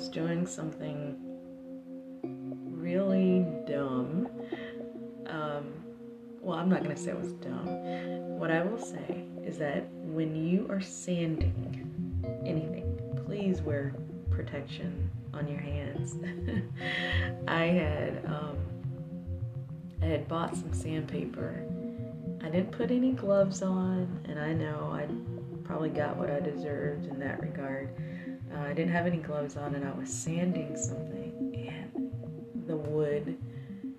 was doing something really dumb. Um, well, I'm not going to say it was dumb. What I will say is that when you are sanding anything, please wear protection on your hands. I had um, I had bought some sandpaper. I didn't put any gloves on, and I know I probably got what I deserved in that regard. Uh, I didn't have any gloves on, and I was sanding something, and the wood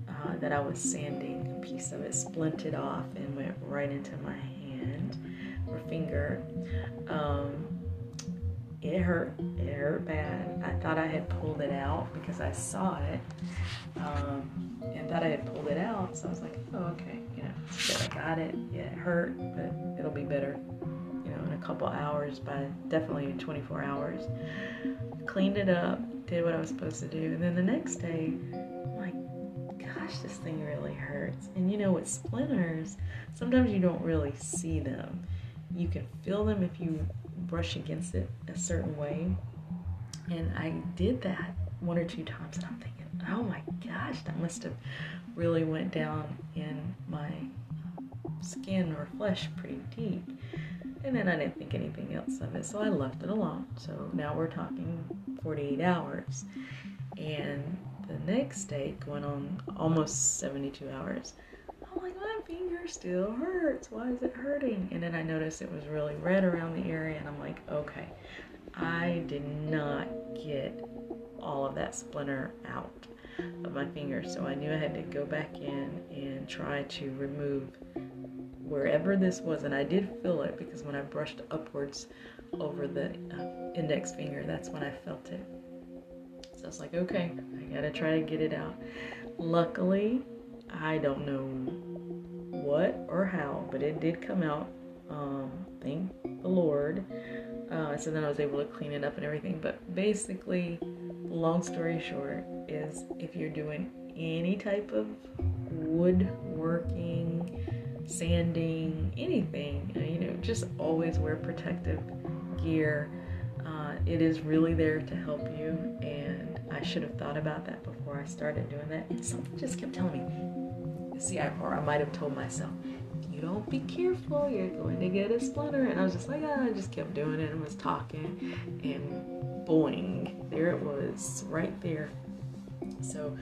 uh, that I was sanding, a piece of it splinted off and went right into my hand or finger. Um, it hurt. It hurt bad. I thought I had pulled it out because I saw it, um, and thought I had pulled it out. So I was like, "Oh, okay, you know. I got it. Yeah, it hurt, but it'll be better, couple hours. By definitely 24 hours. Cleaned it up, did what I was supposed to do, and then the next day, I'm like, gosh, this thing really hurts. And you know, with splinters, sometimes you don't really see them. You can feel them if you brush against it a certain way. And I did that one or two times, and I'm thinking, oh my gosh, that must have really went down in my um, skin or flesh pretty deep. And then I didn't think anything else of it, so I left it alone. So now we're talking 48 hours. And the next day, going on almost 72 hours, I'm like, my finger still hurts. Why is it hurting? And then I noticed it was really red around the area, and I'm like, okay, I did not get all of that splinter out of my finger, so I knew I had to go back in and try to remove wherever this was, and I did feel it because when I brushed upwards over the uh, index finger, that's when I felt it. So I was like, okay, I gotta try to get it out. Luckily, I don't know what or how, but it did come out. Um, thank the Lord. Uh, so then I was able to clean it up and everything. But basically, long story short, is if you're doing any type of woodworking, sanding, anything, uh, you know, just always wear protective gear. Uh, it is really there to help you, and I should have thought about that before I started doing that. And something just kept telling me, see, I, or I might have told myself, you don't be careful, you're going to get a splinter. And I was just like, ah, I just kept doing it and was talking, and boing, there it was, right there. So,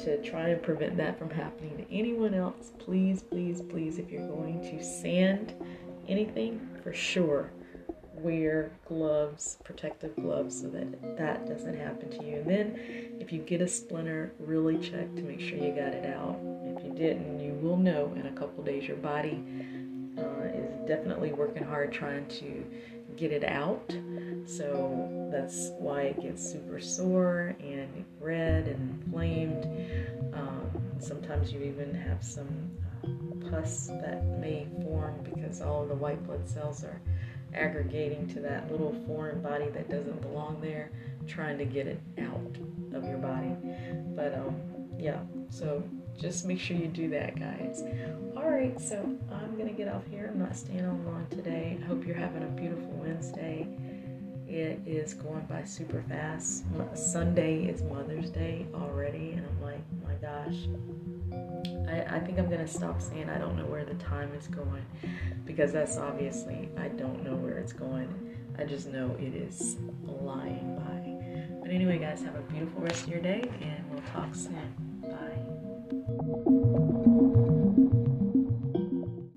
to try and prevent that from happening to anyone else, please, please, please, if you're going to sand anything, for sure, wear gloves, protective gloves, so that that doesn't happen to you. And then, if you get a splinter, really check to make sure you got it out. If you didn't, you will know in a couple days. Your body uh, is definitely working hard trying to get it out. So that's why it gets super sore and red and inflamed. Um, sometimes you even have some uh, pus that may form because all the white blood cells are aggregating to that little foreign body that doesn't belong there, trying to get it out of your body. But um, yeah, so just make sure you do that, guys. All right, so I'm gonna get off here. I'm not staying on long today. I hope you're having a beautiful Wednesday. It is going by super fast. Sunday is Mother's Day already, and I'm like, my gosh. I, I think I'm gonna stop saying I don't know where the time is going because that's obviously I don't know where it's going. I just know it is flying by. But anyway, guys, have a beautiful rest of your day, and we'll talk soon. Bye.